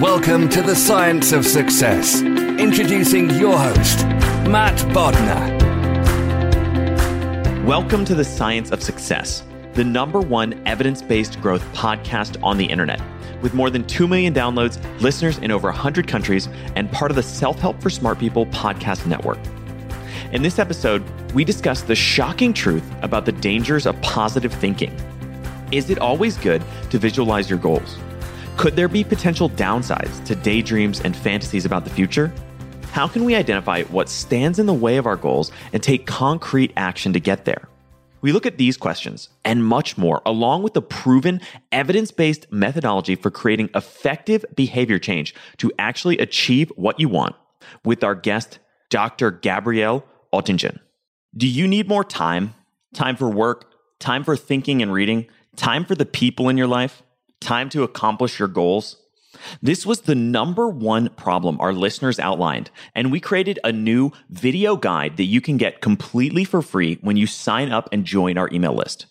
Welcome to the Science of Success. Introducing your host, Matt Bodnar. Welcome to the Science of Success, the number one evidence based growth podcast on the internet. With more than 2 million downloads, listeners in over 100 countries, and part of the Self Help for Smart People podcast network. In this episode, we discuss the shocking truth about the dangers of positive thinking. Is it always good to visualize your goals? Could there be potential downsides to daydreams and fantasies about the future? How can we identify what stands in the way of our goals and take concrete action to get there? We look at these questions and much more, along with the proven evidence based methodology for creating effective behavior change to actually achieve what you want with our guest, Dr. Gabriele Oettingen. Do you need more time? Time for work, time for thinking and reading, time for the people in your life? Time to accomplish your goals? This was the number one problem our listeners outlined, and we created a new video guide that you can get completely for free when you sign up and join our email list.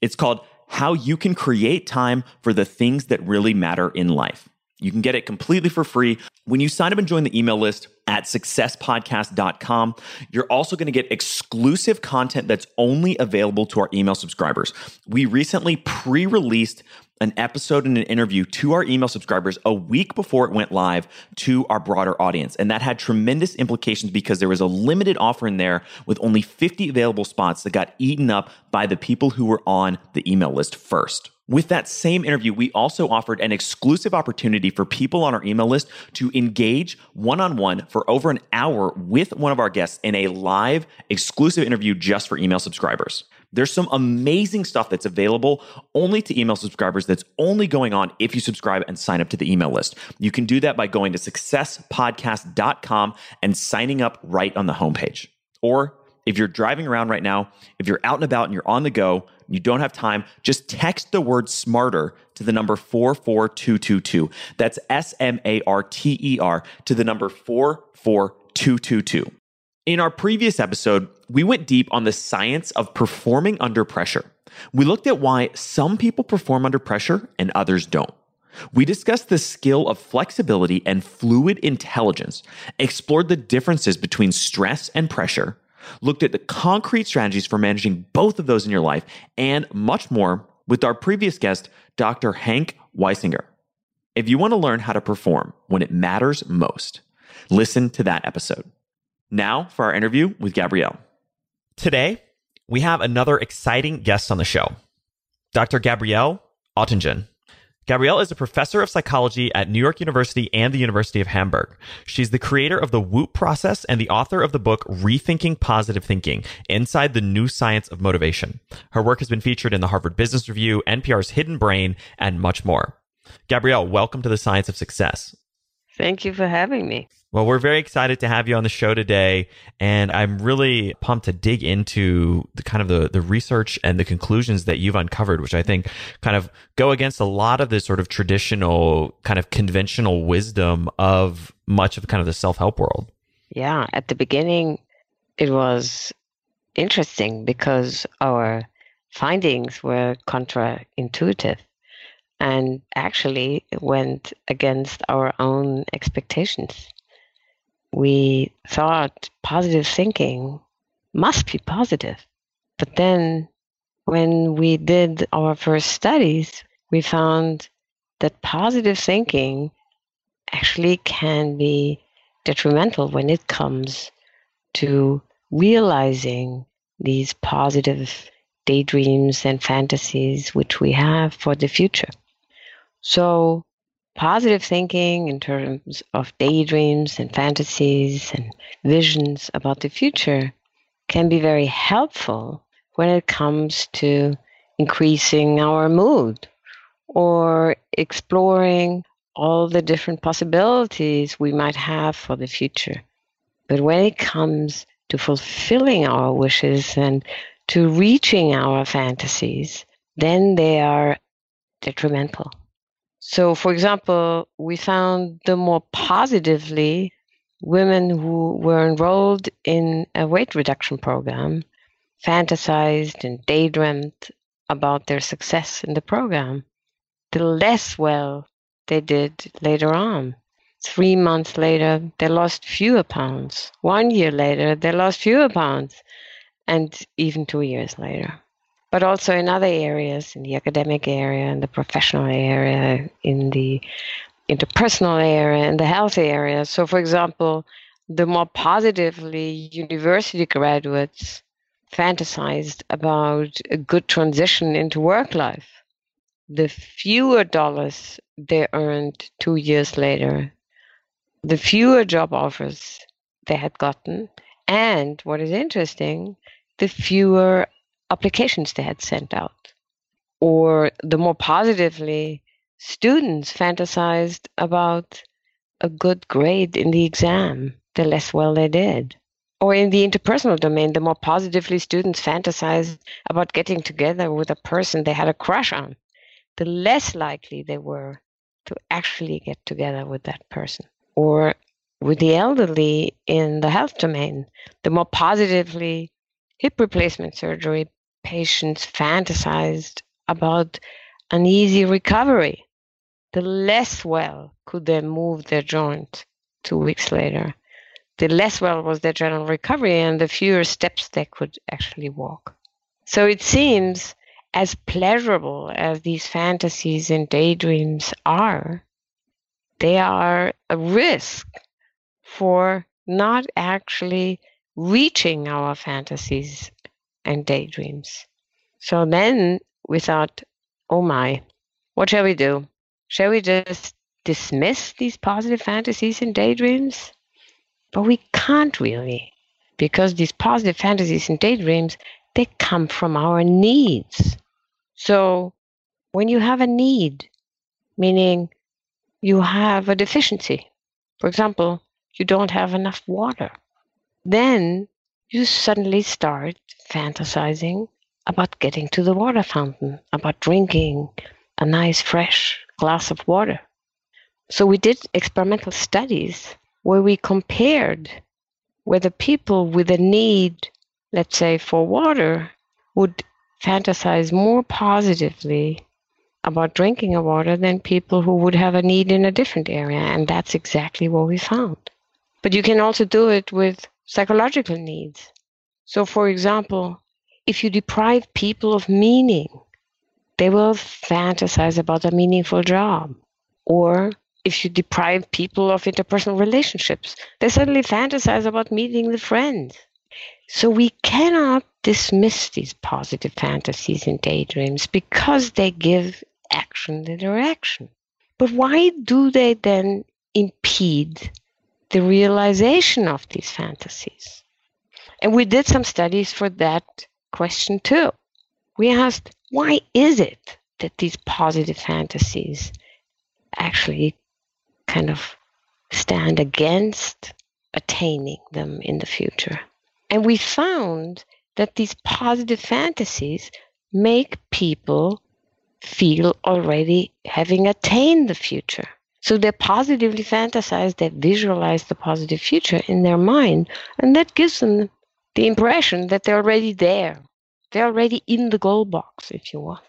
It's called How You Can Create Time for the Things That Really Matter in Life. You can get it completely for free when you sign up and join the email list at successpodcast.com. You're also going to get exclusive content that's only available to our email subscribers. We recently pre released an episode and an interview to our email subscribers a week before it went live to our broader audience. And that had tremendous implications because there was a limited offer in there with only 50 available spots that got eaten up by the people who were on the email list first. With that same interview, we also offered an exclusive opportunity for people on our email list to engage one on one for over an hour with one of our guests in a live exclusive interview just for email subscribers. There's some amazing stuff that's available only to email subscribers that's only going on if you subscribe and sign up to the email list. You can do that by going to successpodcast.com and signing up right on the homepage. Or if you're driving around right now, if you're out and about and you're on the go, you don't have time, just text the word smarter to the number 44222. That's S M A R T E R to the number 44222. In our previous episode, we went deep on the science of performing under pressure. We looked at why some people perform under pressure and others don't. We discussed the skill of flexibility and fluid intelligence, explored the differences between stress and pressure, looked at the concrete strategies for managing both of those in your life, and much more with our previous guest, Dr. Hank Weisinger. If you want to learn how to perform when it matters most, listen to that episode. Now for our interview with Gabriele. Today, we have another exciting guest on the show, Dr. Gabriele Oettingen. Gabriele is a professor of psychology at New York University and the University of Hamburg. She's the creator of the WOOP process and the author of the book Rethinking Positive Thinking Inside the New Science of Motivation. Her work has been featured in the Harvard Business Review, NPR's Hidden Brain, and much more. Gabriele, welcome to the Science of Success. Thank you for having me. Well, we're very excited to have you on the show today, and I'm really pumped to dig into the kind of the, the research and the conclusions that you've uncovered, which I think kind of go against a lot of the sort of traditional, kind of conventional wisdom of much of kind of the self help world. Yeah, at the beginning, it was interesting because our findings were counterintuitive and actually went against our own expectations we thought positive thinking must be positive. But then when we did our first studies, we found that positive thinking actually can be detrimental when it comes to realizing these positive daydreams and fantasies which we have for the future. So positive thinking in terms of daydreams and fantasies and visions about the future can be very helpful when it comes to increasing our mood or exploring all the different possibilities we might have for the future. But when it comes to fulfilling our wishes and to reaching our fantasies, then they are detrimental. So, for example, we found the more positively women who were enrolled in a weight reduction program fantasized and daydreamed about their success in the program, the less well they did later on. Three months later, they lost fewer pounds. One year later, they lost fewer pounds. And even two years later but also in other areas, in the academic area, in the professional area, in the interpersonal area, in the health area. So, for example, the more positively university graduates fantasized about a good transition into work life, the fewer dollars they earned two years later, the fewer job offers they had gotten, and what is interesting, the fewer applications they had sent out. Or the more positively, students fantasized about a good grade in the exam, the less well they did. Or in the interpersonal domain, the more positively students fantasized about getting together with a person they had a crush on, the less likely they were to actually get together with that person. Or with the elderly in the health domain, the more positively hip replacement surgery patients fantasized about an easy recovery, the less well could they move their joint two weeks later. The less well was their general recovery, and the fewer steps they could actually walk. So it seems as pleasurable as these fantasies and daydreams are, they are a risk for not actually reaching our fantasies and daydreams. So then we thought, oh my, what shall we do? Shall we just dismiss these positive fantasies and daydreams? But we can't really, because these positive fantasies and daydreams, they come from our needs. So when you have a need, meaning you have a deficiency, for example, you don't have enough water, then you suddenly start fantasizing about getting to the water fountain, about drinking a nice fresh glass of water. So we did experimental studies where we compared whether people with a need, let's say, for water would fantasize more positively about drinking a water than people who would have a need in a different area. And that's exactly what we found. But you can also do it with psychological needs. So, for example, if you deprive people of meaning, they will fantasize about a meaningful job. Or if you deprive people of interpersonal relationships, they suddenly fantasize about meeting the friends. So we cannot dismiss these positive fantasies and daydreams because they give action the direction. But why do they then impede the realization of these fantasies. And we did some studies for that question too. We asked, why is it that these positive fantasies actually kind of stand against attaining them in the future. And we found that these positive fantasies make people feel already having attained the future. So they positively fantasize, they visualize the positive future in their mind, and that gives them the impression that they're already there. They're already in the goal box, if you want.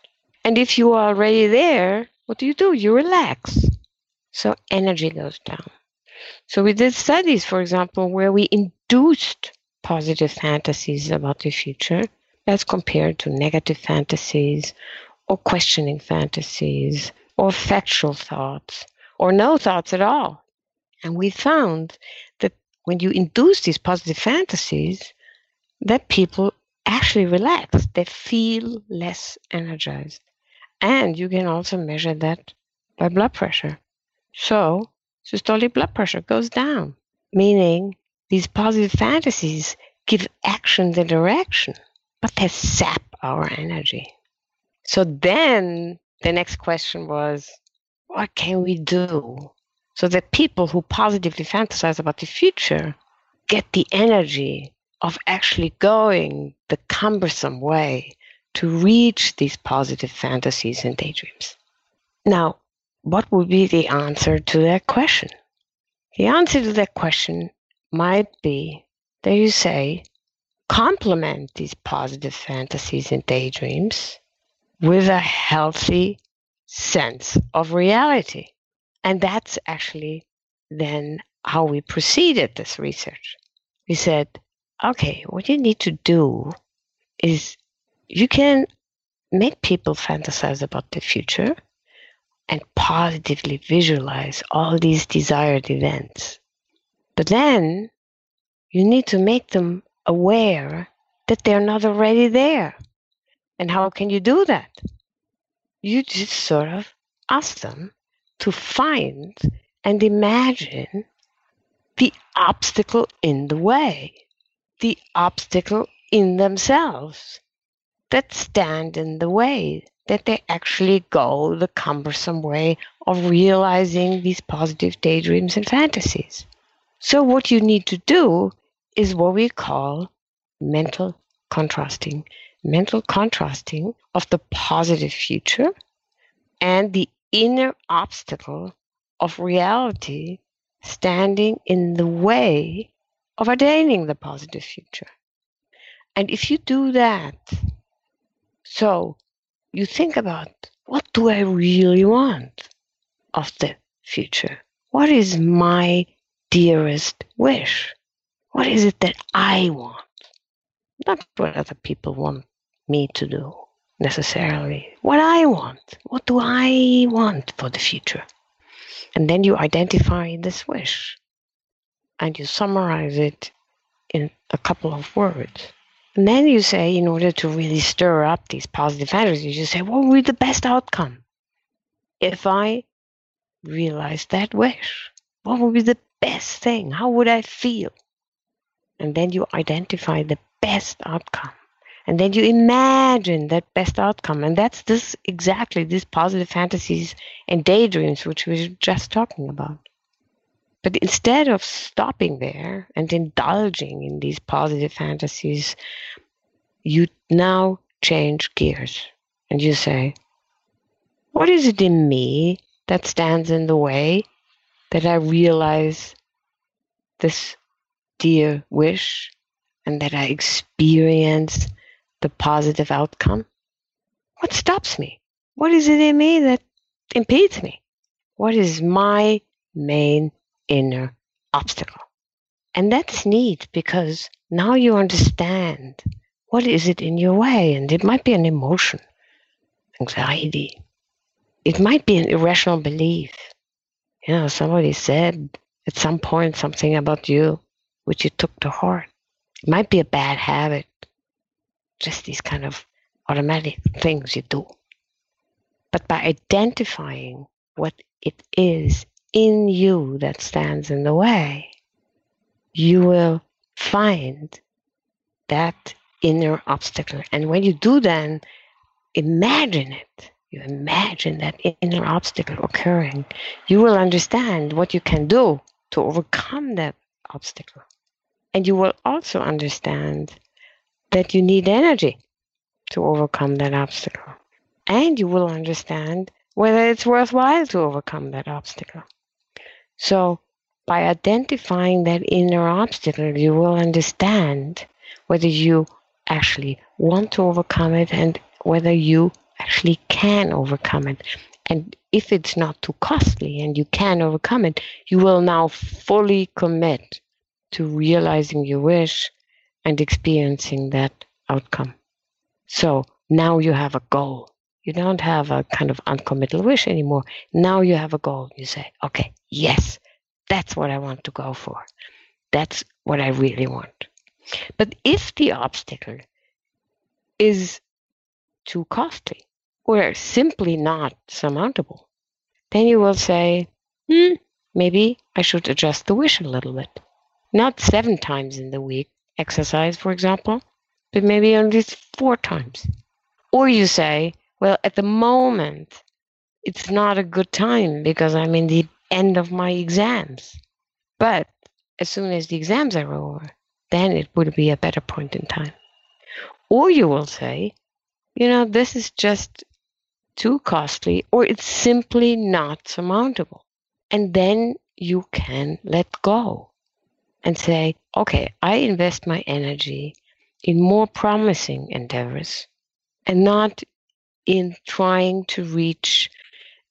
And if you are already there, what do you do? You relax. So energy goes down. So we did studies, for example, where we induced positive fantasies about the future as compared to negative fantasies or questioning fantasies or factual thoughts or no thoughts at all. And we found that when you induce these positive fantasies, that people actually relax. They feel less energized. And you can also measure that by blood pressure. So systolic blood pressure goes down, meaning these positive fantasies give action the direction, but they sap our energy. So then the next question was, what can we do so that people who positively fantasize about the future get the energy of actually going the cumbersome way to reach these positive fantasies and daydreams? Now, what would be the answer to that question? The answer to that question might be that you say, complement these positive fantasies and daydreams with a healthy sense of reality. And that's actually then how we proceeded this research. We said, okay, what you need to do is you can make people fantasize about the future and positively visualize all these desired events. But then you need to make them aware that they're not already there. And how can you do that? You just sort of ask them to find and imagine the obstacle in the way, the obstacle in themselves that stand in the way, that they actually go the cumbersome way of realizing these positive daydreams and fantasies. So, what you need to do is what we call mental contrasting. Mental contrasting of the positive future and the inner obstacle of reality standing in the way of attaining the positive future. And if you do that, so you think about what do I really want of the future? What is my dearest wish? What is it that I want? Not what other people want me to do necessarily. What I want. What do I want for the future? And then you identify this wish and you summarize it in a couple of words. And then you say, in order to really stir up these positive fantasies, you say, what would be the best outcome if I realized that wish? What would be the best thing? How would I feel? And then you identify the best outcome. And then you imagine that best outcome. And that's this exactly these positive fantasies and daydreams, which we were just talking about. But instead of stopping there and indulging in these positive fantasies, you now change gears and you say, What is it in me that stands in the way that I realize this dear wish and that I experience the positive outcome? What stops me? What is it in me that impedes me? What is my main inner obstacle. And that's neat because now you understand what is it in your way. And it might be an emotion, anxiety. It might be an irrational belief. You know, somebody said at some point something about you which you took to heart. It might be a bad habit, just these kind of automatic things you do. But by identifying what it is in you that stands in the way, you will find that inner obstacle. And when you do then, imagine it. You imagine that inner obstacle occurring. You will understand what you can do to overcome that obstacle. And you will also understand that you need energy to overcome that obstacle. And you will understand whether it's worthwhile to overcome that obstacle. So, by identifying that inner obstacle, you will understand whether you actually want to overcome it and whether you actually can overcome it. And if it's not too costly and you can overcome it, you will now fully commit to realizing your wish and experiencing that outcome. So now you have a goal. You don't have a kind of uncommittal wish anymore. Now you have a goal. You say, okay, yes, that's what I want to go for. That's what I really want. But if the obstacle is too costly or simply not surmountable, then you will say, hmm, maybe I should adjust the wish a little bit. Not seven times in the week exercise, for example, but maybe only four times. Or you say, well, at the moment, it's not a good time because I'm in the end of my exams. But as soon as the exams are over, then it would be a better point in time. Or you will say, you know, this is just too costly or it's simply not surmountable. And then you can let go and say, okay, I invest my energy in more promising endeavors and not in trying to reach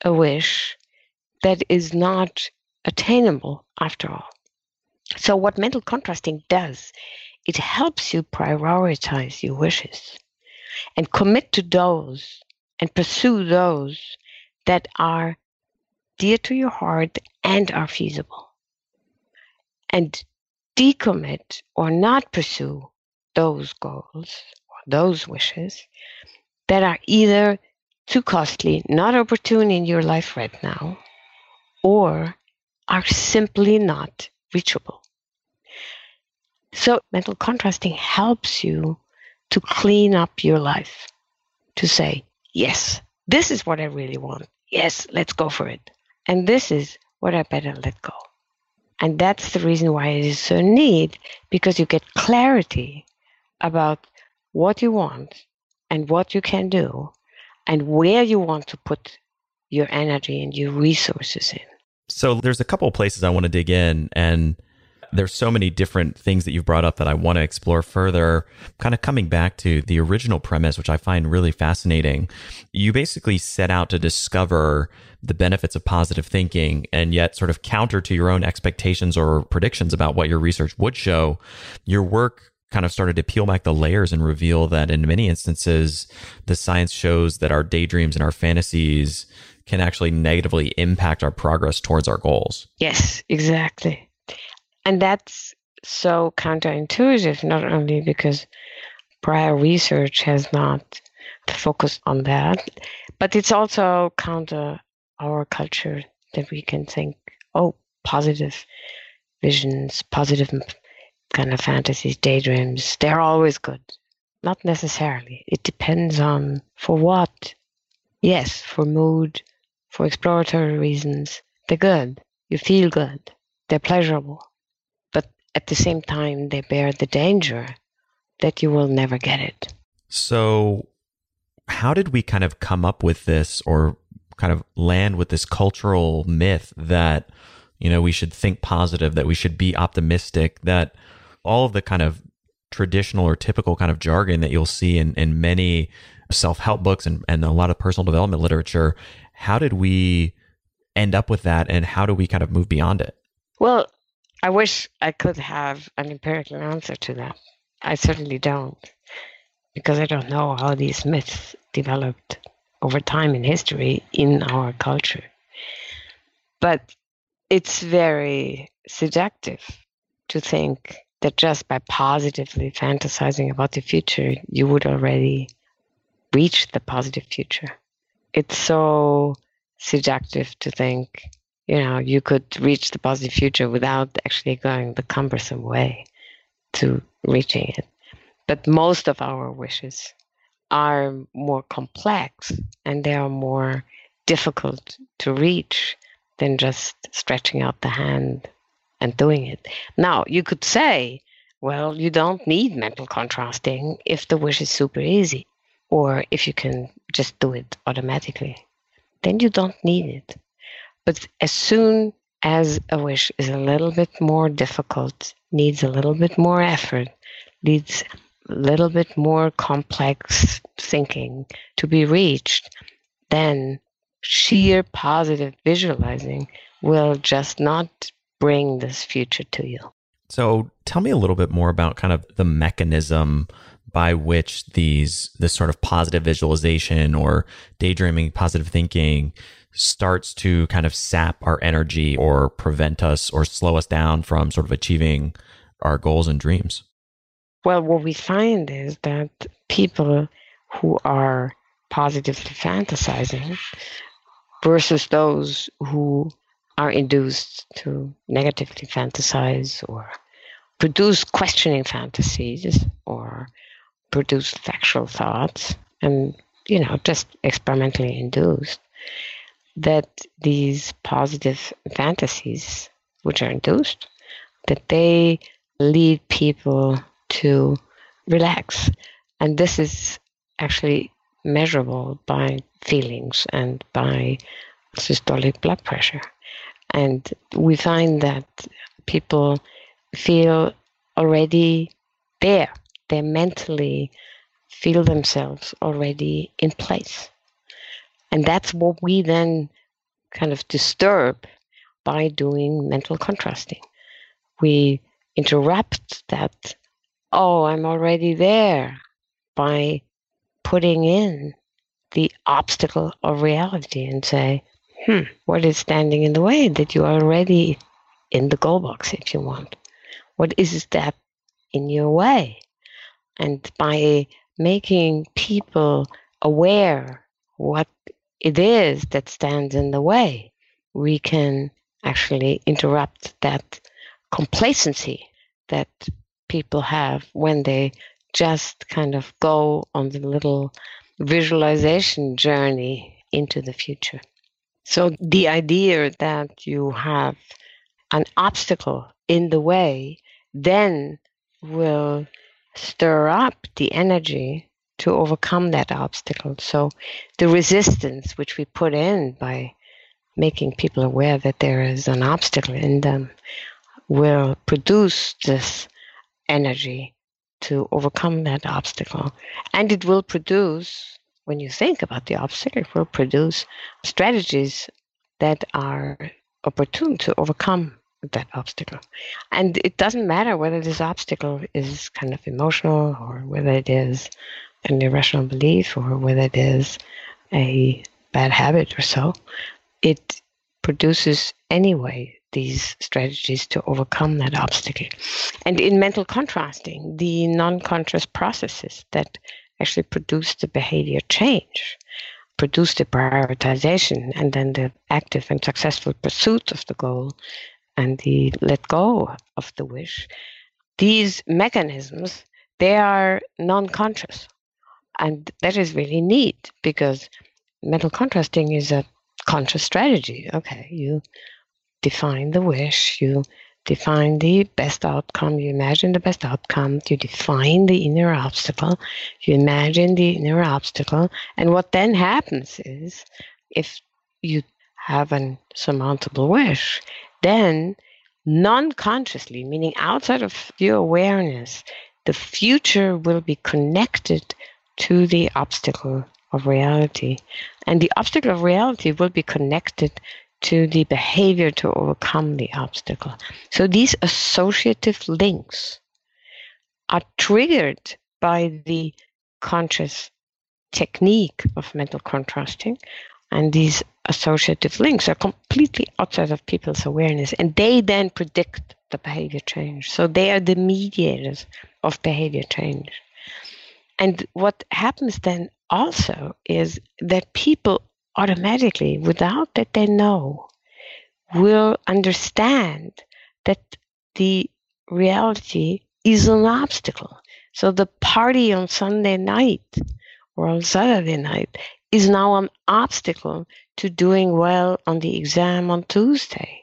a wish that is not attainable after all. So, what mental contrasting does, it helps you prioritize your wishes and commit to those and pursue those that are dear to your heart and are feasible. And decommit or not pursue those goals or those wishes that are either too costly, not opportune in your life right now, or are simply not reachable. So, mental contrasting helps you to clean up your life, to say, yes, this is what I really want. Yes, let's go for it. And this is what I better let go. And that's the reason why it is so neat because you get clarity about what you want and what you can do and where you want to put your energy and your resources in. So there's a couple of places I want to dig in and there's so many different things that you've brought up that I want to explore further. Kind of coming back to the original premise, which I find really fascinating. You basically set out to discover the benefits of positive thinking and yet sort of counter to your own expectations or predictions about what your research would show. Your work kind of started to peel back the layers and reveal that in many instances, the science shows that our daydreams and our fantasies can actually negatively impact our progress towards our goals. Yes, exactly. And that's so counterintuitive, not only because prior research has not focused on that, but it's also counter our culture that we can think, oh, positive visions, positive kind of fantasies, daydreams, they're always good. Not necessarily. It depends on for what. Yes, for mood, for exploratory reasons, they're good. You feel good. They're pleasurable at the same time, they bear the danger that you will never get it. So, how did we kind of come up with this or kind of land with this cultural myth that, you know, we should think positive, that we should be optimistic, that all of the kind of traditional or typical kind of jargon that you'll see in, in many self help books and, and a lot of personal development literature, how did we end up with that and how do we kind of move beyond it? Well, I wish I could have an empirical answer to that. I certainly don't, because I don't know how these myths developed over time in history in our culture. But it's very seductive to think that just by positively fantasizing about the future, you would already reach the positive future. It's so seductive to think you know, you could reach the positive future without actually going the cumbersome way to reaching it. But most of our wishes are more complex and they are more difficult to reach than just stretching out the hand and doing it. Now, you could say, well, you don't need mental contrasting if the wish is super easy or if you can just do it automatically. Then you don't need it. But as soon as a wish is a little bit more difficult, needs a little bit more effort, needs a little bit more complex thinking to be reached, then sheer positive visualizing will just not bring this future to you. So tell me a little bit more about kind of the mechanism by which these this sort of positive visualization or daydreaming, positive thinking starts to kind of sap our energy or prevent us or slow us down from sort of achieving our goals and dreams. Well, what we find is that people who are positively fantasizing versus those who are induced to negatively fantasize or produce questioning fantasies or produce factual thoughts and you know just experimentally induced that these positive fantasies which are induced that they lead people to relax and this is actually measurable by feelings and by systolic blood pressure. And we find that people feel already there. They mentally feel themselves already in place. And that's what we then kind of disturb by doing mental contrasting. We interrupt that, oh, I'm already there, by putting in the obstacle of reality and say, hmm, what is standing in the way that you are already in the goal box if you want? What is that in your way? And by making people aware what it is that stands in the way, we can actually interrupt that complacency that people have when they just kind of go on the little visualization journey into the future. So the idea that you have an obstacle in the way then will stir up the energy to overcome that obstacle. So the resistance which we put in by making people aware that there is an obstacle in them will produce this energy to overcome that obstacle. And it will produce, when you think about the obstacle, it will produce strategies that are opportune to overcome that obstacle. And it doesn't matter whether this obstacle is kind of emotional or whether it is an irrational belief or whether it is a bad habit or so. It produces anyway these strategies to overcome that obstacle. And in mental contrasting, the non conscious processes that actually produce the behavior change, produce the prioritization, and then the active and successful pursuit of the goal and the let go of the wish, these mechanisms, they are non conscious. And that is really neat because mental contrasting is a conscious strategy. Okay, you define the wish, you define the best outcome, you imagine the best outcome, you define the inner obstacle, you imagine the inner obstacle, and what then happens is if you have an surmountable wish, then non consciously, meaning outside of your awareness, the future will be connected to the obstacle of reality. And the obstacle of reality will be connected to the behavior to overcome the obstacle. So these associative links are triggered by the conscious technique of mental contrasting. And these associative links are completely outside of people's awareness. And they then predict the behavior change. So they are the mediators of behavior change. And what happens then also is that people automatically, without that they know, will understand that the reality is an obstacle. So the party on Sunday night or on Saturday night is now an obstacle to doing well on the exam on Tuesday.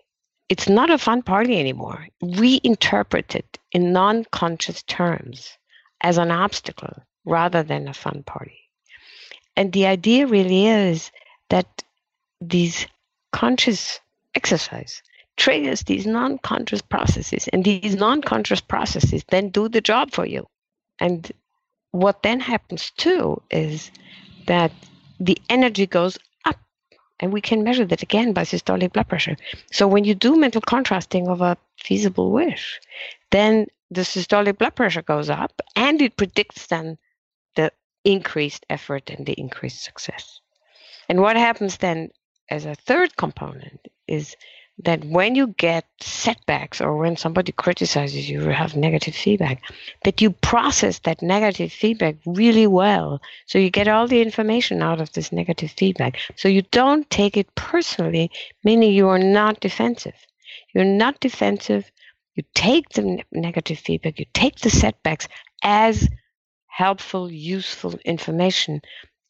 it's not a fun party anymore. We interpret it in non conscious terms as an obstacle rather than a fun party. And the idea really is that these conscious exercise triggers these non conscious processes, and these non conscious processes then do the job for you. And what then happens too is that the energy goes up, and we can measure that again by systolic blood pressure. So when you do mental contrasting of a feasible wish, then the systolic blood pressure goes up, and it predicts then the increased effort and the increased success. And what happens then as a third component is that when you get setbacks or when somebody criticizes you or have negative feedback, that you process that negative feedback really well. So you get all the information out of this negative feedback. So you don't take it personally, meaning you are not defensive. You're not defensive. You take the negative feedback, you take the setbacks as helpful, useful information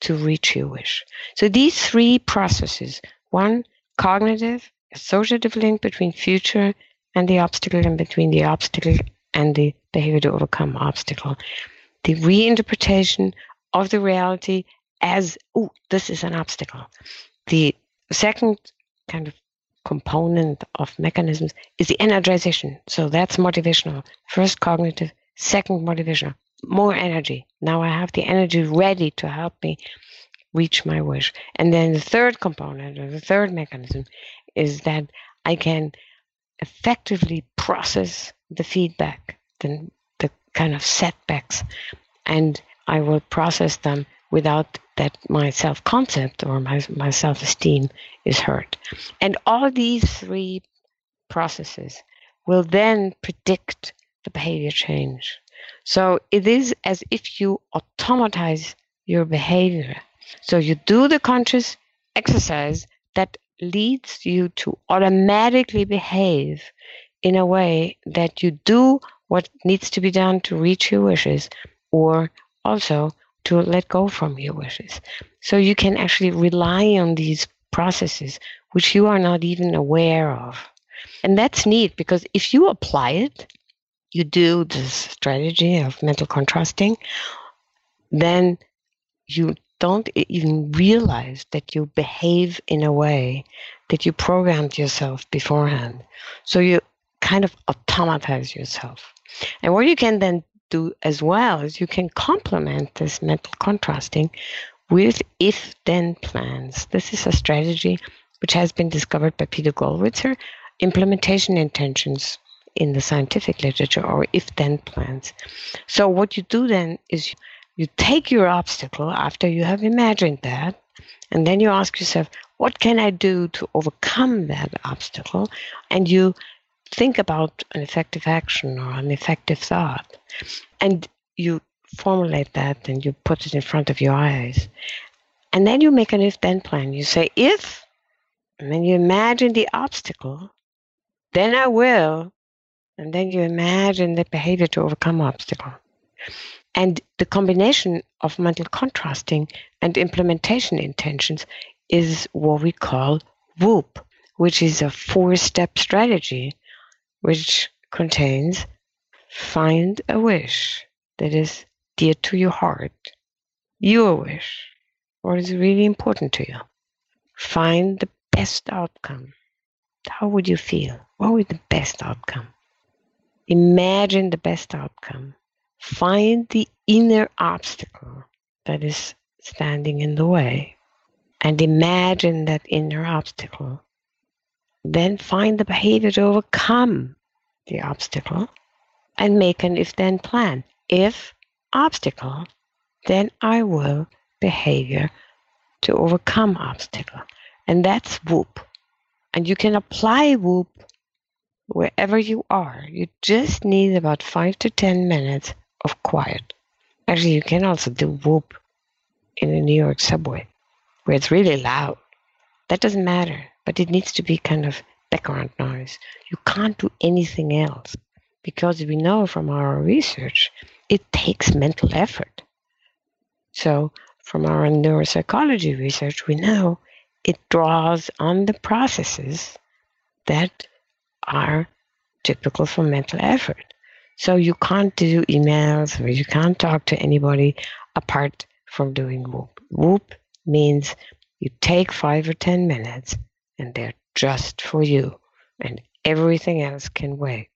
to reach your wish. So these three processes one, cognitive, associative link between future and the obstacle and between the obstacle and the behavior to overcome obstacle. The reinterpretation of the reality as, oh, this is an obstacle. The second kind of component of mechanisms is the energization. So that's motivational. First cognitive, second motivational. More energy. Now I have the energy ready to help me reach my wish. And then the third component or the third mechanism is that I can effectively process the feedback, the, the kind of setbacks, and I will process them without that my self concept or my, my self esteem is hurt. And all these three processes will then predict the behavior change. So it is as if you automatize your behavior. So you do the conscious exercise that leads you to automatically behave in a way that you do what needs to be done to reach your wishes or also to let go from your wishes. So you can actually rely on these processes which you are not even aware of. And that's neat because if you apply it, you do this strategy of mental contrasting, then you don't even realize that you behave in a way that you programmed yourself beforehand. So you kind of automatize yourself. And what you can then do as well is you can complement this mental contrasting with if then plans. This is a strategy which has been discovered by Peter Gollwitzer, implementation intentions in the scientific literature or if then plans. So what you do then is you take your obstacle after you have imagined that, and then you ask yourself, what can I do to overcome that obstacle? And you think about an effective action or an effective thought. And you formulate that and you put it in front of your eyes. And then you make an if then plan. You say, if, and then you imagine the obstacle, then I will. And then you imagine the behavior to overcome obstacle. And the combination of mental contrasting and implementation intentions is what we call WOOP, which is a four step strategy which contains find a wish that is dear to your heart, your wish, what is really important to you. Find the best outcome. How would you feel? What would be the best outcome? Imagine the best outcome Find the inner obstacle that is standing in the way and imagine that inner obstacle. Then find the behavior to overcome the obstacle and make an if then plan. If obstacle, then I will behavior to overcome obstacle. And that's WOOP. And you can apply WOOP wherever you are. You just need about five to ten minutes of quiet. Actually, you can also do WOOP in the New York subway where it's really loud. That doesn't matter, but it needs to be kind of background noise. You can't do anything else because we know from our research it takes mental effort. So, from our neuropsychology research, we know it draws on the processes that are typical for mental effort. So you can't do emails or you can't talk to anybody apart from doing WOOP. WOOP means you take five or 10 minutes and they're just for you, and everything else can wait.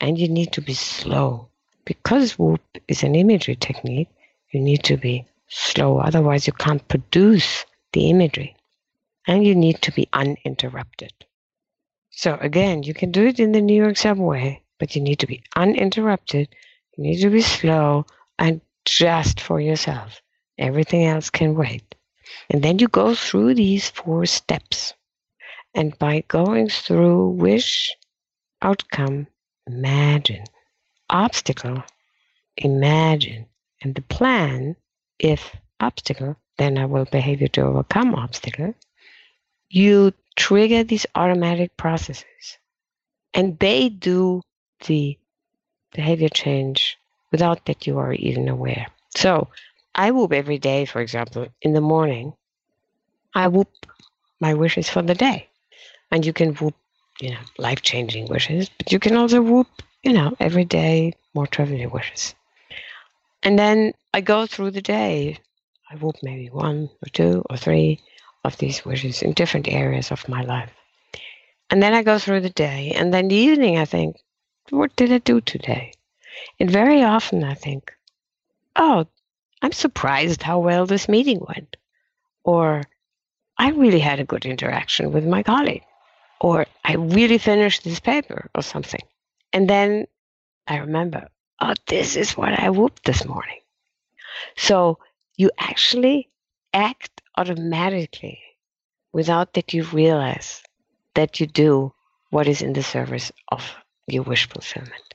And you need to be slow. Because WOOP is an imagery technique, you need to be slow, otherwise, you can't produce the imagery. And you need to be uninterrupted. So, again, you can do it in the New York subway, but you need to be uninterrupted, you need to be slow, and just for yourself. Everything else can wait. And then you go through these four steps. And by going through wish, outcome, imagine, obstacle, imagine, and the plan, if obstacle, then I will behavior to overcome obstacle, you trigger these automatic processes. And they do the behavior change without that you are even aware. So I WOOP every day, for example, in the morning. I WOOP my wishes for the day. And you can WOOP, you know, life changing wishes, but you can also WOOP, you know, every day more trivial wishes. And then I go through the day. I WOOP maybe one or two or three of these wishes in different areas of my life. And then I go through the day. And then the evening, I think, what did I do today? And very often I think, oh, I'm surprised how well this meeting went. Or I really had a good interaction with my colleague. Or I really finished this paper or something. And then I remember, oh, this is what I WOOPed this morning. So you actually act automatically without that you realize that you do what is in the service of your wish fulfillment.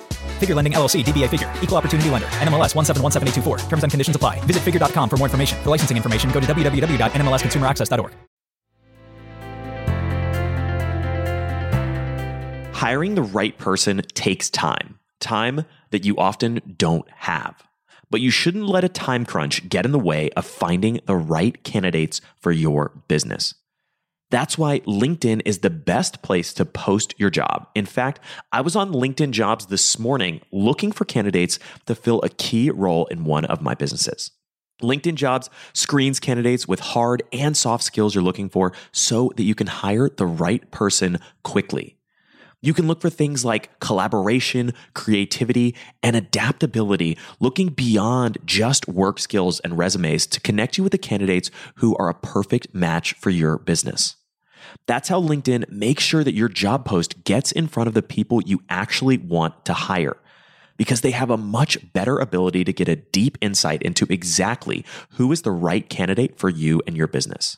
Figure Lending LLC, DBA Figure, Equal Opportunity Lender, NMLS 1717824. Terms and conditions apply. Visit figure.com for more information. For licensing information, go to www.nmlsconsumeraccess.org. Hiring the right person takes time, time that you often don't have. But you shouldn't let a time crunch get in the way of finding the right candidates for your business. That's why LinkedIn is the best place to post your job. In fact, I was on LinkedIn jobs this morning looking for candidates to fill a key role in one of my businesses. LinkedIn jobs screens candidates with hard and soft skills you're looking for so that you can hire the right person quickly. You can look for things like collaboration, creativity, and adaptability, looking beyond just work skills and resumes to connect you with the candidates who are a perfect match for your business. That's how LinkedIn makes sure that your job post gets in front of the people you actually want to hire because they have a much better ability to get a deep insight into exactly who is the right candidate for you and your business.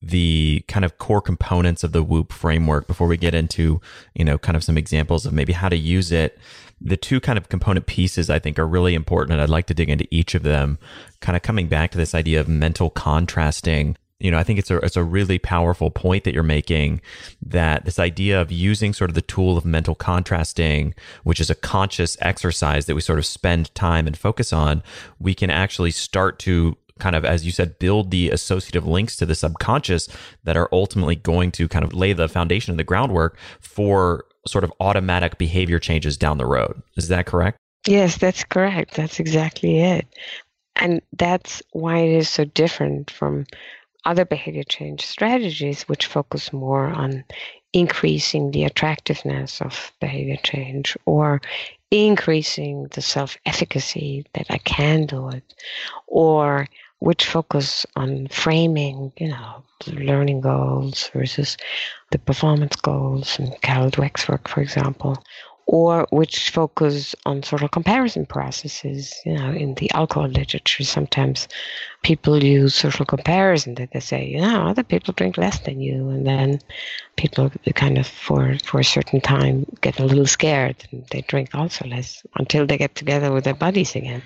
the kind of core components of the WOOP framework before we get into, you know, kind of some examples of maybe how to use it. The two kind of component pieces I think are really important, and I'd like to dig into each of them. Kind of coming back to this idea of mental contrasting. you know, I think it's a it's a really powerful point that you're making that this idea of using sort of the tool of mental contrasting, which is a conscious exercise that we sort of spend time and focus on, we can actually start to kind of, as you said, build the associative links to the subconscious that are ultimately going to kind of lay the foundation and the groundwork for sort of automatic behavior changes down the road. Is that correct? Yes, that's correct. That's exactly it. And that's why it is so different from other behavior change strategies, which focus more on increasing the attractiveness of behavior change or increasing the self efficacy that I can do it, or which focus on framing, you know, learning goals versus the performance goals and Carol Dweck's work, for example, or which focus on sort of comparison processes. You know, in the alcohol literature, sometimes people use social comparison that they say, you know, other people drink less than you, and then people kind of for for a certain time get a little scared and they drink also less until they get together with their buddies again.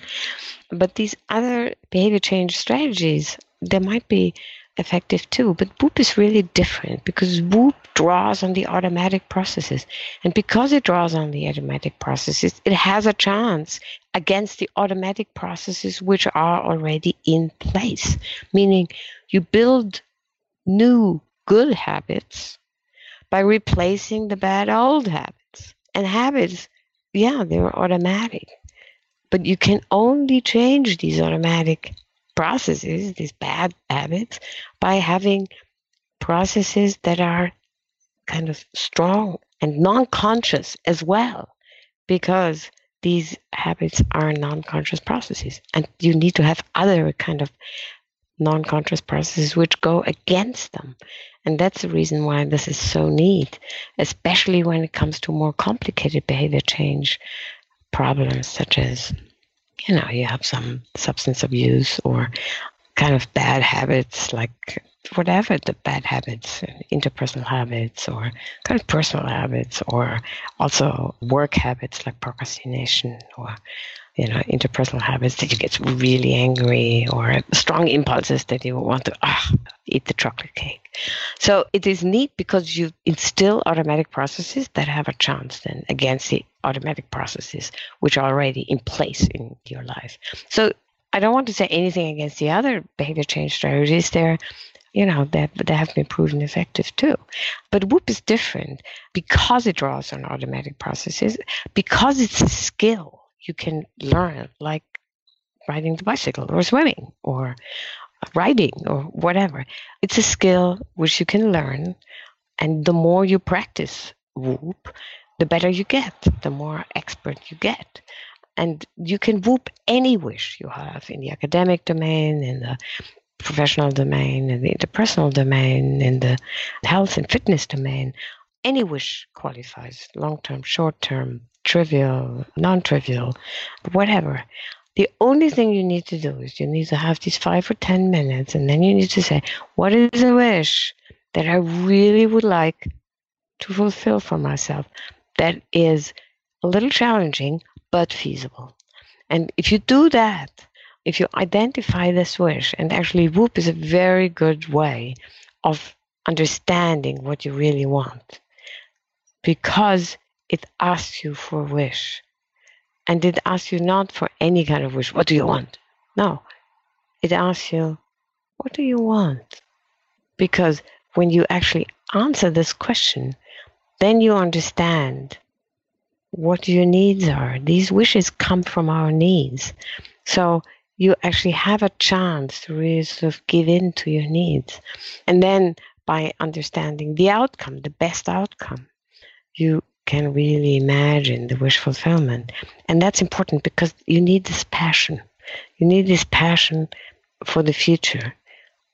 But these other behavior change strategies, they might be effective too. But WOOP is really different because WOOP draws on the automatic processes. And because it draws on the automatic processes, it has a chance against the automatic processes which are already in place. Meaning you build new good habits by replacing the bad old habits. And habits, yeah, they're automatic. But you can only change these automatic processes, these bad habits, by having processes that are kind of strong and non conscious as well, because these habits are non conscious processes. And you need to have other kind of non conscious processes which go against them. And that's the reason why this is so neat, especially when it comes to more complicated behavior change problems, such as you know, you have some substance abuse or kind of bad habits, like whatever the bad habits, interpersonal habits, or kind of personal habits, or also work habits like procrastination or you know interpersonal habits that you get really angry or strong impulses that you want to ah, eat the chocolate cake. So it is neat because you instill automatic processes that have a chance then against the automatic processes which are already in place in your life. So i don't want to say anything against the other behavior change strategies. There you know that they have been proven effective too. But WOOP is different because it draws on automatic processes because it's a skill you can learn, like riding the bicycle or swimming or writing or whatever. It's a skill which you can learn, and the more you practice WOOP, the better you get, the more expert you get. And you can WOOP any wish you have in the academic domain, in the professional domain, in the interpersonal domain, in the health and fitness domain. Any wish qualifies long term, short term, trivial, non trivial, whatever. The only thing you need to do is you need to have these five or 10 minutes, and then you need to say, What is a wish that I really would like to fulfill for myself that is a little challenging but feasible? And if you do that, if you identify this wish, and actually, WOOP is a very good way of understanding what you really want because it asks you for a wish. And it asks you not for any kind of wish. What do you want? No. It asks you, what do you want? Because when you actually answer this question, then you understand what your needs are. These wishes come from our needs. So you actually have a chance to really sort of give in to your needs. And then by understanding the outcome, the best outcome, you can really imagine the wish fulfillment. And that's important because you need this passion. You need this passion for the future.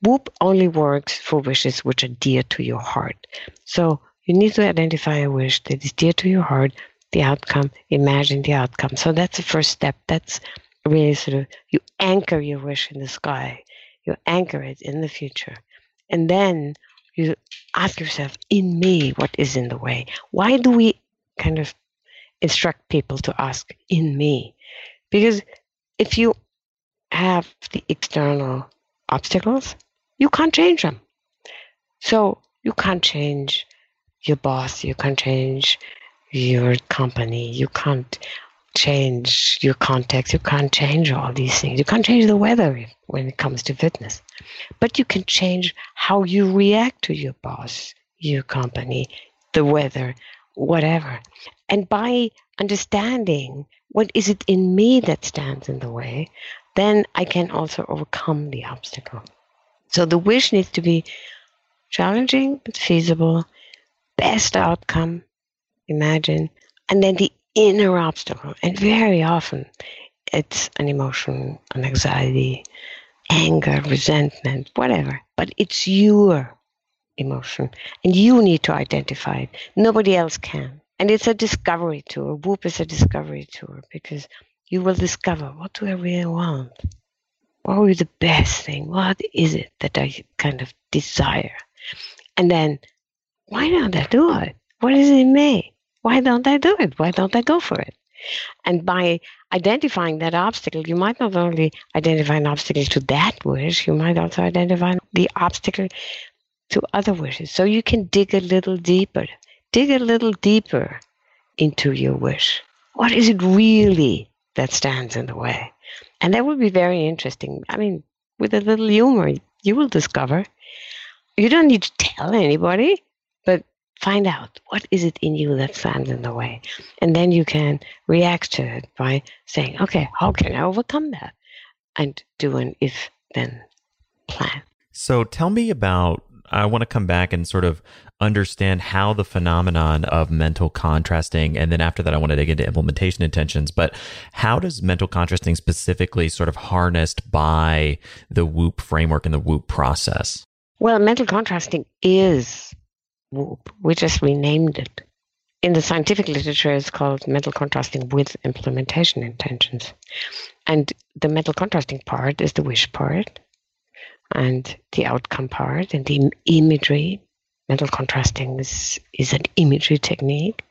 WOOP only works for wishes which are dear to your heart. So you need to identify a wish that is dear to your heart, the outcome, imagine the outcome. So that's the first step. That's really sort of you anchor your wish in the sky, you anchor it in the future. And then you ask yourself, in me, what is in the way? Why do we kind of instruct people to ask, in me? Because if you have the external obstacles, You can't change them. So you can't change your boss, you can't change your company, you can't change your context, you can't change all these things. You can't change the weather when it comes to fitness. But you can change how you react to your boss, your company, the weather, whatever. And by understanding what is it in me that stands in the way, then I can also overcome the obstacle. So the wish needs to be challenging but feasible, best outcome, imagine, and then the inner obstacle. And very often it's an emotion, an anxiety, anger, resentment, whatever. But it's your emotion, and you need to identify it. Nobody else can. And it's a discovery tour. WOOP is a discovery tour because you will discover what do I really want? What would be the best thing? What is it that I kind of desire? And then, why don't I do it? What is it in me? Why don't I do it? Why don't I go for it? And by identifying that obstacle, you might not only identify an obstacle to that wish, you might also identify the obstacle to other wishes. So you can dig a little deeper, dig a little deeper into your wish. What is it really that stands in the way? And that would be very interesting. I mean, with a little humor, you will discover. You don't need to tell anybody, but find out what is it in you that stands in the way. And then you can react to it by saying, okay, how can I overcome that? And do an if then plan. So tell me about I want to come back and sort of understand how the phenomenon of mental contrasting, and then after that, I want to dig into implementation intentions. But how does mental contrasting specifically sort of harnessed by the WOOP framework and the WOOP process? Well, mental contrasting is. We just renamed it. In the scientific literature, it's called mental contrasting with implementation intentions. And the mental contrasting part is the wish part and the outcome part and the imagery. Mental contrasting is, is an imagery technique.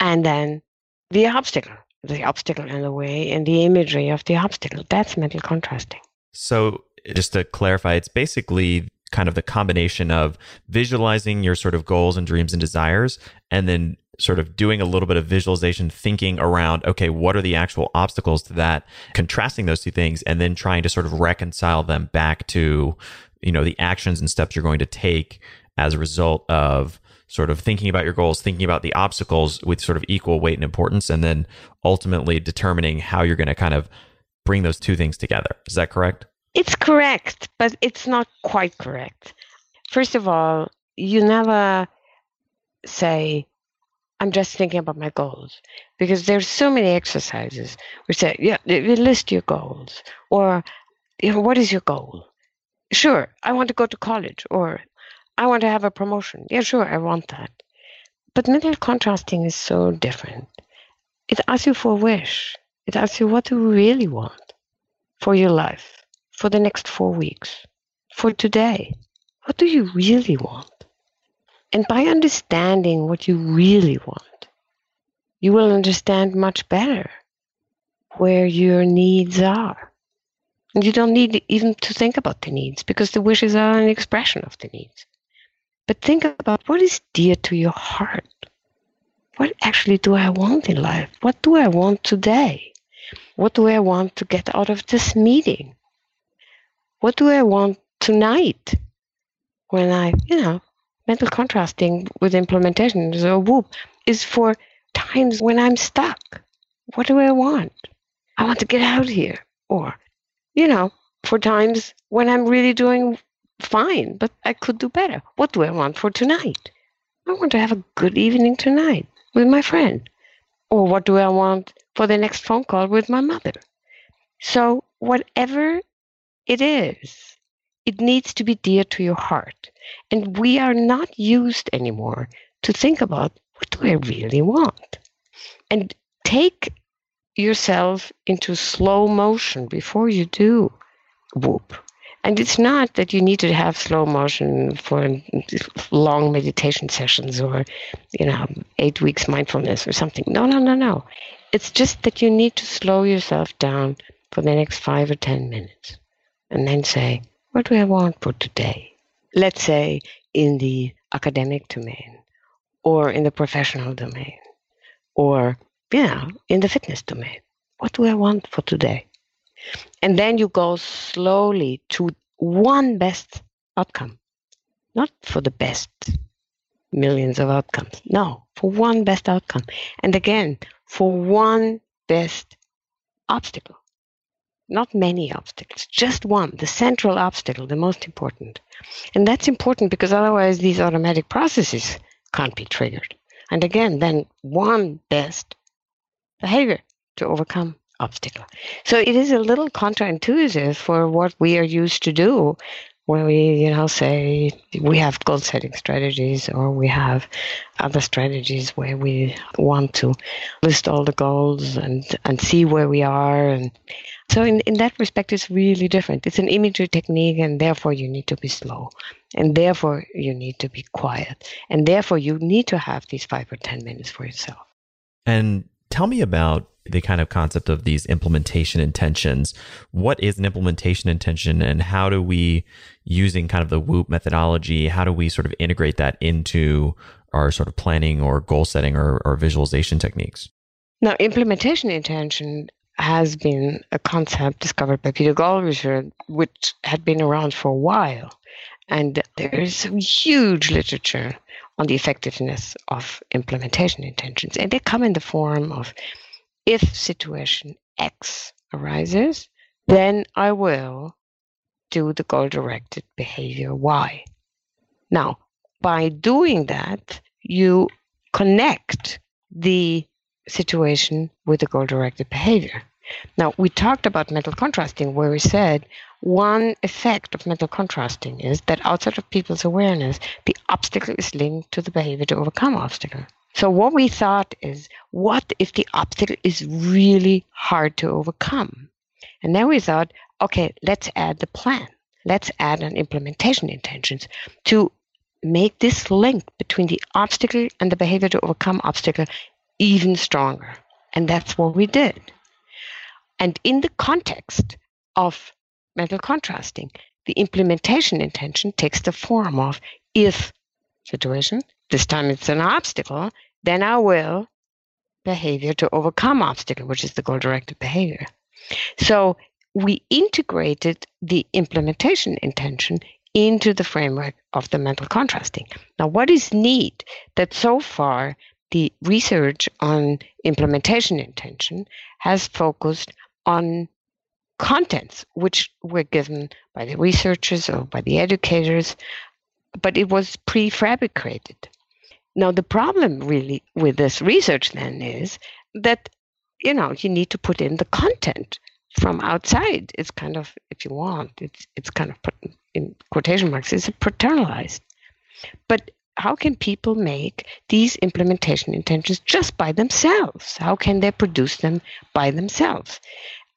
And then the obstacle, the obstacle in the way and the imagery of the obstacle. That's mental contrasting. So, just to clarify, it's basically kind of the combination of visualizing your sort of goals and dreams and desires and then sort of doing a little bit of visualization thinking around okay what are the actual obstacles to that contrasting those two things and then trying to sort of reconcile them back to you know the actions and steps you're going to take as a result of sort of thinking about your goals thinking about the obstacles with sort of equal weight and importance and then ultimately determining how you're going to kind of bring those two things together. Is that correct it's correct but it's not quite correct first of all you never say I'm just thinking about my goals because there's so many exercises which say, yeah, list your goals or, you know, what is your goal? Sure, I want to go to college or I want to have a promotion. Yeah, sure, I want that. But mental contrasting is so different. It asks you for a wish. It asks you what you really want for your life, for the next four weeks, for today. What do you really want? And by understanding what you really want, you will understand much better where your needs are. And you don't need even to think about the needs because the wishes are an expression of the needs. But think about what is dear to your heart. What actually do I want in life? What do I want today? What do I want to get out of this meeting? What do I want tonight when I, you know, mental contrasting with implementation, so WOOP, is for times when I'm stuck. What do I want? I want to get out here. Or, you know, for times when I'm really doing fine, but I could do better. What do I want for tonight? I want to have a good evening tonight with my friend. Or what do I want for the next phone call with my mother? So, whatever it is, it needs to be dear to your heart. And we are not used anymore to think about what do I really want? And take yourself into slow motion before you do WOOP. And it's not that you need to have slow motion for long meditation sessions or, you know, eight weeks mindfulness or something. No, no, no, no. It's just that you need to slow yourself down for the next five or 10 minutes and then say, What do I want for today? Let's say in the academic domain or in the professional domain or, yeah, in the fitness domain. What do I want for today? And then you go slowly to one best outcome, not for the best millions of outcomes. No, for one best outcome. And again, for one best obstacle. Not many obstacles, just one, the central obstacle, the most important. And that's important because otherwise these automatic processes can't be triggered. And again, then one best behavior to overcome obstacle. So it is a little counterintuitive for what we are used to do where we, you know, say we have goal setting strategies or we have other strategies where we want to list all the goals and, and see where we are. And so in, in that respect, it's really different. It's an imagery technique and therefore you need to be slow and therefore you need to be quiet and therefore you need to have these five or 10 minutes for yourself. And tell me about the kind of concept of these implementation intentions. What is an implementation intention and how do we, using kind of the WOOP methodology, how do we sort of integrate that into our sort of planning or goal setting or, or visualization techniques? Now, implementation intention has been a concept discovered by Peter Gollwitzer, which had been around for a while. And there is some huge literature on the effectiveness of implementation intentions. And they come in the form of if situation X arises, then I will do the goal directed behavior Y. Now, by doing that, you connect the situation with the goal directed behavior. Now, we talked about mental contrasting, where we said one effect of mental contrasting is that outside of people's awareness, the obstacle is linked to the behavior to overcome obstacle. So what we thought is, what if the obstacle is really hard to overcome? And then we thought, okay, let's add the plan. Let's add an implementation intentions to make this link between the obstacle and the behavior to overcome obstacle even stronger. And that's what we did. And in the context of mental contrasting, the implementation intention takes the form of if situation this time it's an obstacle, then I will behavior to overcome obstacle, which is the goal directed behavior. So we integrated the implementation intention into the framework of the mental contrasting. Now, what is neat that so far the research on implementation intention has focused on contents which were given by the researchers or by the educators, but it was prefabricated. Now, the problem really with this research then is that, you know, you need to put in the content from outside. It's kind of, if you want, it's, it's kind of, in quotation marks, it's paternalized. But how can people make these implementation intentions just by themselves? How can they produce them by themselves?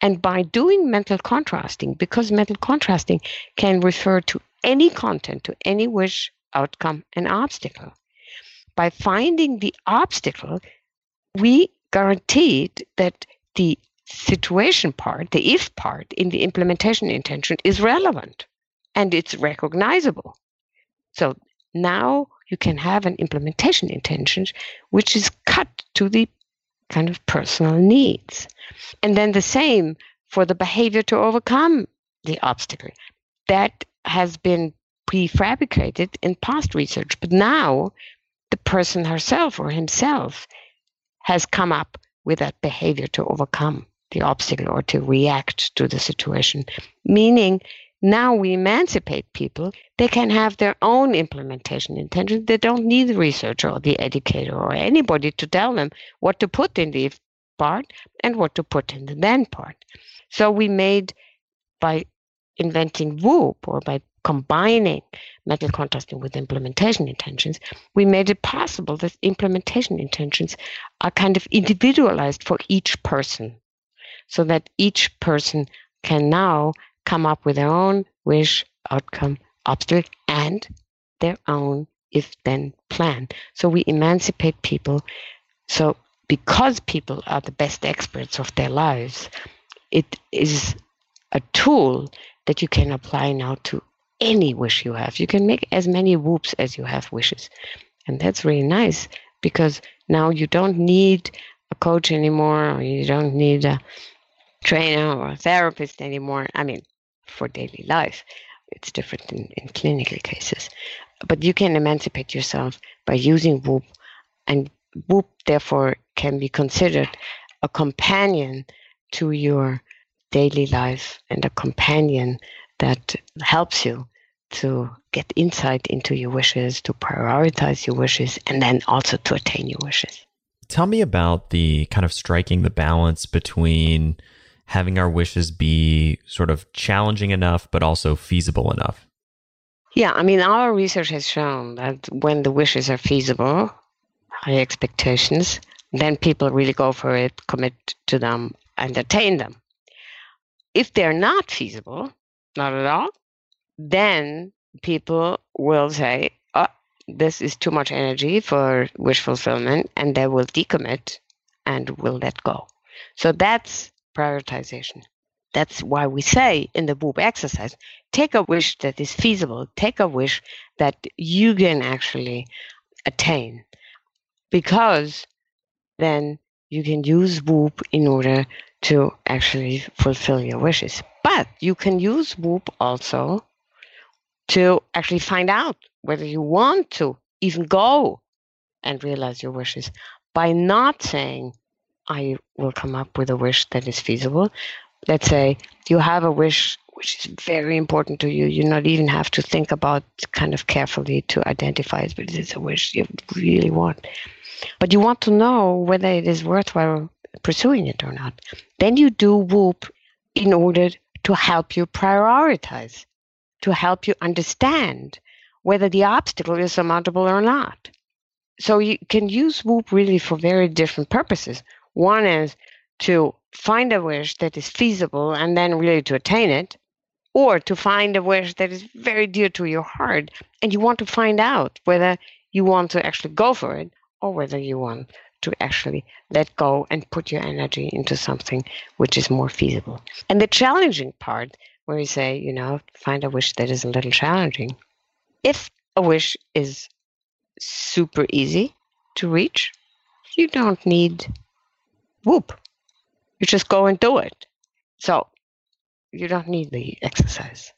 And by doing mental contrasting, because mental contrasting can refer to any content, to any wish, outcome, and obstacle by finding the obstacle, we guaranteed that the situation part, the if part in the implementation intention is relevant and it's recognizable. So now you can have an implementation intention which is cut to the kind of personal needs. And then the same for the behavior to overcome the obstacle. That has been prefabricated in past research, but now the person herself or himself has come up with that behavior to overcome the obstacle or to react to the situation. Meaning, now we emancipate people. They can have their own implementation intention. They don't need the researcher or the educator or anybody to tell them what to put in the if part and what to put in the then part. So we made by inventing WOOP or by combining mental contrasting with implementation intentions, we made it possible that implementation intentions are kind of individualized for each person so that each person can now come up with their own wish, outcome, obstacle, and their own if then plan. So we emancipate people. So because people are the best experts of their lives, it is a tool that you can apply now to any wish you have. You can make as many WOOPs as you have wishes. And that's really nice because now you don't need a coach anymore, or you don't need a trainer or a therapist anymore. I mean, for daily life, it's different in, in clinical cases. But you can emancipate yourself by using WOOP, and WOOP, therefore, can be considered a companion to your daily life and a companion that helps you to get insight into your wishes, to prioritize your wishes, and then also to attain your wishes. Tell me about the kind of striking the balance between having our wishes be sort of challenging enough, but also feasible enough. Yeah, I mean, our research has shown that when the wishes are feasible, high expectations, then people really go for it, commit to them, and attain them. If they're not feasible, not at all, then people will say, oh, this is too much energy for wish fulfillment, and they will decommit and will let go. So that's prioritization. That's why we say in the WOOP exercise take a wish that is feasible, take a wish that you can actually attain, because then you can use WOOP in order to actually fulfill your wishes. But you can use WOOP also to actually find out whether you want to even go and realize your wishes by not saying, I will come up with a wish that is feasible. Let's say you have a wish which is very important to you. You not even have to think about kind of carefully to identify it, but it's a wish you really want. But you want to know whether it is worthwhile pursuing it or not. Then you do WOOP in order to help you prioritize, to help you understand whether the obstacle is surmountable or not. So you can use WOOP really for very different purposes. One is to find a wish that is feasible and then really to attain it, or to find a wish that is very dear to your heart and you want to find out whether you want to actually go for it or whether you want to actually let go and put your energy into something which is more feasible. And the challenging part, where you say, you know, find a wish that is a little challenging. If a wish is super easy to reach, you don't need WOOP. You just go and do it. So you don't need the exercise.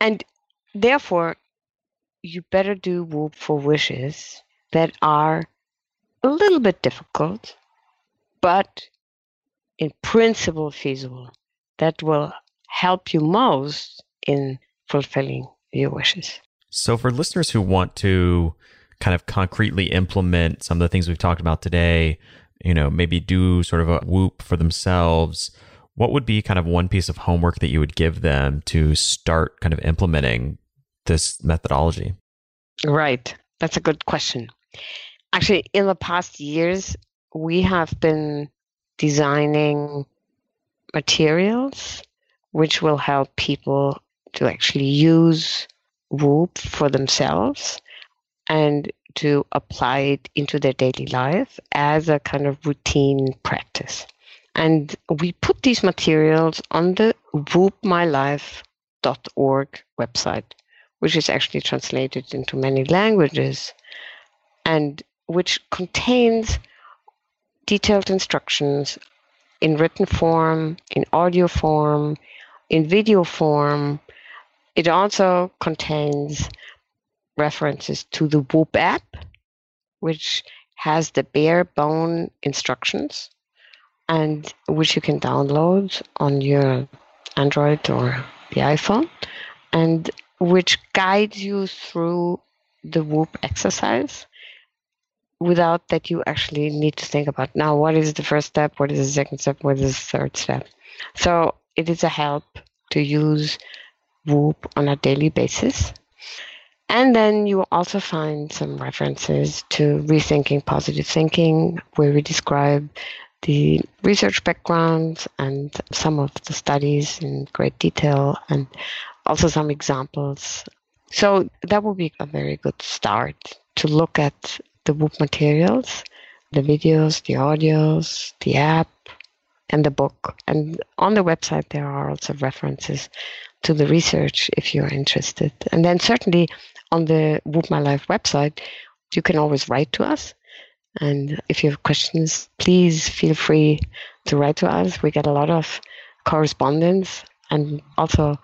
And therefore, you better do WOOP for wishes that are a little bit difficult, but in principle feasible. That will help you most in fulfilling your wishes. So, for listeners who want to kind of concretely implement some of the things we've talked about today, you know, maybe do sort of a WOOP for themselves, what would be kind of one piece of homework that you would give them to start kind of implementing this methodology? Right. That's a good question. Actually, in the past years, we have been designing materials which will help people to actually use WOOP for themselves and to apply it into their daily life as a kind of routine practice. And we put these materials on the woopmylife.org website, which is actually translated into many languages and which contains detailed instructions in written form, in audio form, in video form. It also contains references to the WOOP app, which has the bare bone instructions and which you can download on your Android or the iPhone, and which guides you through the WOOP exercise without that you actually need to think about now what is the first step, what is the second step, what is the third step. So it is a help to use WOOP on a daily basis. And then you will also find some references to rethinking positive thinking, where we describe the research background and some of the studies in great detail and also some examples. So that would be a very good start to look at the WOOP materials, the videos, the audios, the app, and the book. And on the website, there are also references to the research if you're interested. And then certainly on the WOOP My Life website, you can always write to us. And if you have questions, please feel free to write to us. We get a lot of correspondence and also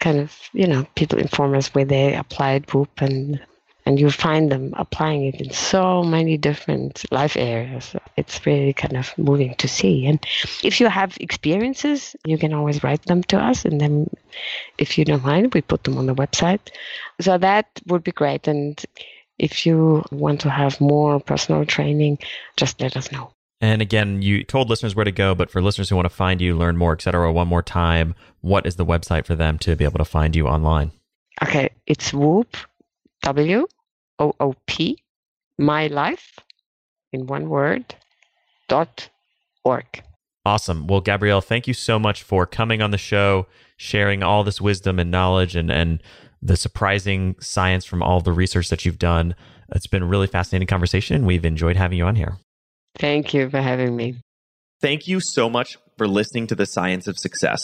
kind of, you know, people inform us where they applied WOOP and and you find them applying it in so many different life areas. It's really kind of moving to see. And if you have experiences, you can always write them to us. And then if you don't mind, we put them on the website. So that would be great. And if you want to have more personal training, just let us know. And again, you told listeners where to go, but for listeners who want to find you, learn more, etc., one more time, what is the website for them to be able to find you online? Okay, it's WOOP W O O P my life in one word dot org. Awesome. Well, Gabriele, thank you so much for coming on the show, sharing all this wisdom and knowledge and and the surprising science from all the research that you've done. It's been a really fascinating conversation. We've enjoyed having you on here. Thank you for having me. Thank you so much for listening to the science of success.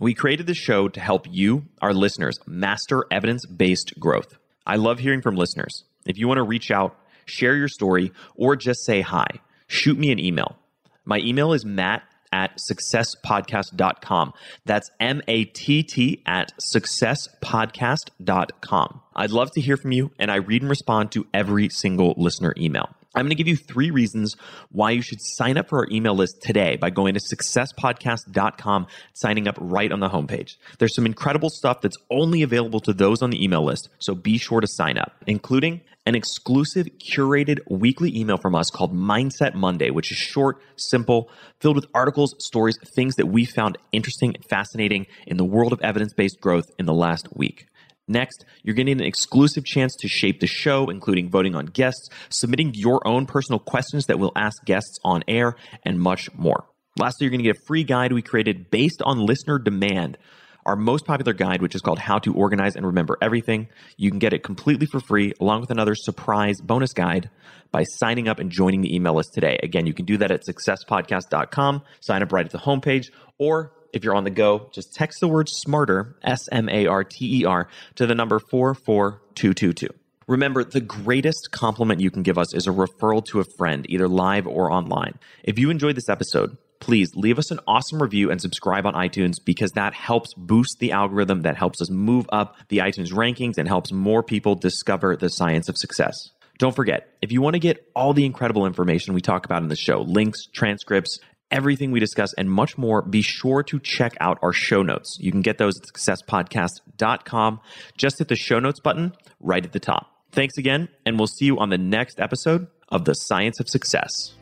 We created this show to help you, our listeners, master evidence based growth. I love hearing from listeners. If you want to reach out, share your story, or just say hi, shoot me an email. My email is matt at successpodcast.com. That's M A T T at successpodcast.com. I'd love to hear from you, and I read and respond to every single listener email. I'm going to give you three reasons why you should sign up for our email list today by going to successpodcast.com, signing up right on the homepage. There's some incredible stuff that's only available to those on the email list, so be sure to sign up, including an exclusive curated weekly email from us called Mindset Monday, which is short, simple, filled with articles, stories, things that we found interesting and fascinating in the world of evidence based growth in the last week. Next, you're getting an exclusive chance to shape the show, including voting on guests, submitting your own personal questions that we'll ask guests on air, and much more. Lastly, you're going to get a free guide we created based on listener demand. Our most popular guide, which is called How to Organize and Remember Everything. You can get it completely for free, along with another surprise bonus guide by signing up and joining the email list today. Again, you can do that at successpodcast.com, sign up right at the homepage, or if you're on the go, just text the word smarter, S M A R T E R, to the number 44222. Remember, the greatest compliment you can give us is a referral to a friend, either live or online. If you enjoyed this episode, please leave us an awesome review and subscribe on iTunes because that helps boost the algorithm, that helps us move up the iTunes rankings, and helps more people discover the science of success. Don't forget, if you want to get all the incredible information we talk about in the show, links, transcripts, everything we discuss, and much more, be sure to check out our show notes. You can get those at successpodcast.com. Just hit the show notes button right at the top. Thanks again, and we'll see you on the next episode of The Science of Success.